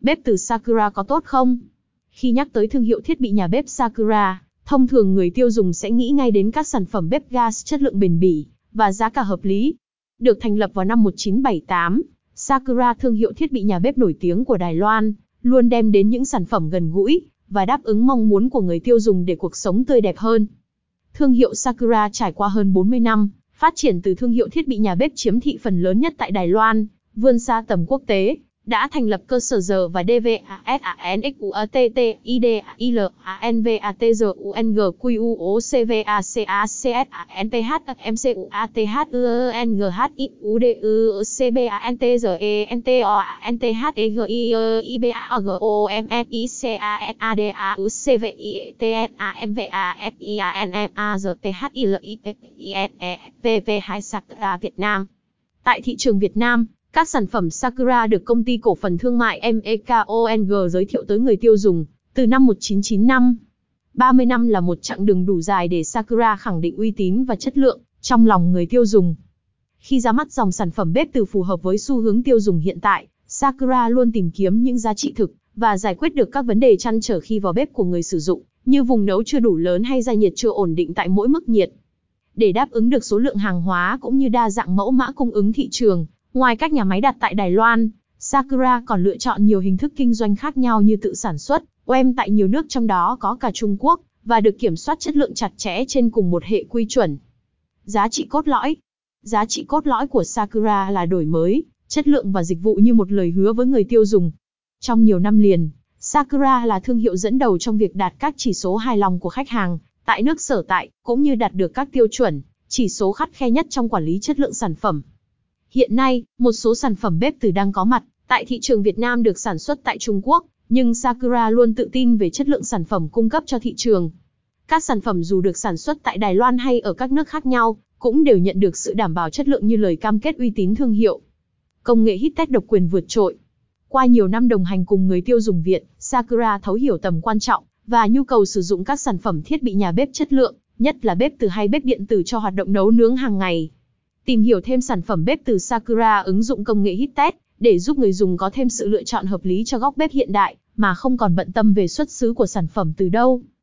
bếp từ Sakura có tốt không? Khi nhắc tới thương hiệu thiết bị nhà bếp Sakura, thông thường người tiêu dùng sẽ nghĩ ngay đến các sản phẩm bếp gas chất lượng bền bỉ và giá cả hợp lý. Được thành lập vào năm 1978, Sakura thương hiệu thiết bị nhà bếp nổi tiếng của Đài Loan, luôn đem đến những sản phẩm gần gũi và đáp ứng mong muốn của người tiêu dùng để cuộc sống tươi đẹp hơn. Thương hiệu Sakura trải qua hơn 40 năm, phát triển từ thương hiệu thiết bị nhà bếp chiếm thị phần lớn nhất tại Đài Loan, vươn xa tầm quốc tế, đã thành lập cơ sở giờ và DVACA Việt Nam. Tại thị trường Việt Nam, các sản phẩm Sakura được công ty cổ phần thương mại MEKONG giới thiệu tới người tiêu dùng từ năm 1995. 30 năm là một chặng đường đủ dài để Sakura khẳng định uy tín và chất lượng trong lòng người tiêu dùng. Khi ra mắt dòng sản phẩm bếp từ phù hợp với xu hướng tiêu dùng hiện tại, Sakura luôn tìm kiếm những giá trị thực và giải quyết được các vấn đề chăn trở khi vào bếp của người sử dụng, như vùng nấu chưa đủ lớn hay gia nhiệt chưa ổn định tại mỗi mức nhiệt. Để đáp ứng được số lượng hàng hóa cũng như đa dạng mẫu mã cung ứng thị trường, Ngoài các nhà máy đặt tại Đài Loan, Sakura còn lựa chọn nhiều hình thức kinh doanh khác nhau như tự sản xuất, OEM tại nhiều nước trong đó có cả Trung Quốc, và được kiểm soát chất lượng chặt chẽ trên cùng một hệ quy chuẩn. Giá trị cốt lõi Giá trị cốt lõi của Sakura là đổi mới, chất lượng và dịch vụ như một lời hứa với người tiêu dùng. Trong nhiều năm liền, Sakura là thương hiệu dẫn đầu trong việc đạt các chỉ số hài lòng của khách hàng tại nước sở tại, cũng như đạt được các tiêu chuẩn, chỉ số khắt khe nhất trong quản lý chất lượng sản phẩm. Hiện nay, một số sản phẩm bếp từ đang có mặt tại thị trường Việt Nam được sản xuất tại Trung Quốc, nhưng Sakura luôn tự tin về chất lượng sản phẩm cung cấp cho thị trường. Các sản phẩm dù được sản xuất tại Đài Loan hay ở các nước khác nhau, cũng đều nhận được sự đảm bảo chất lượng như lời cam kết uy tín thương hiệu. Công nghệ Hittech độc quyền vượt trội. Qua nhiều năm đồng hành cùng người tiêu dùng Việt, Sakura thấu hiểu tầm quan trọng và nhu cầu sử dụng các sản phẩm thiết bị nhà bếp chất lượng, nhất là bếp từ hay bếp điện tử cho hoạt động nấu nướng hàng ngày. Tìm hiểu thêm sản phẩm bếp từ Sakura, ứng dụng công nghệ Hittech để giúp người dùng có thêm sự lựa chọn hợp lý cho góc bếp hiện đại, mà không còn bận tâm về xuất xứ của sản phẩm từ đâu.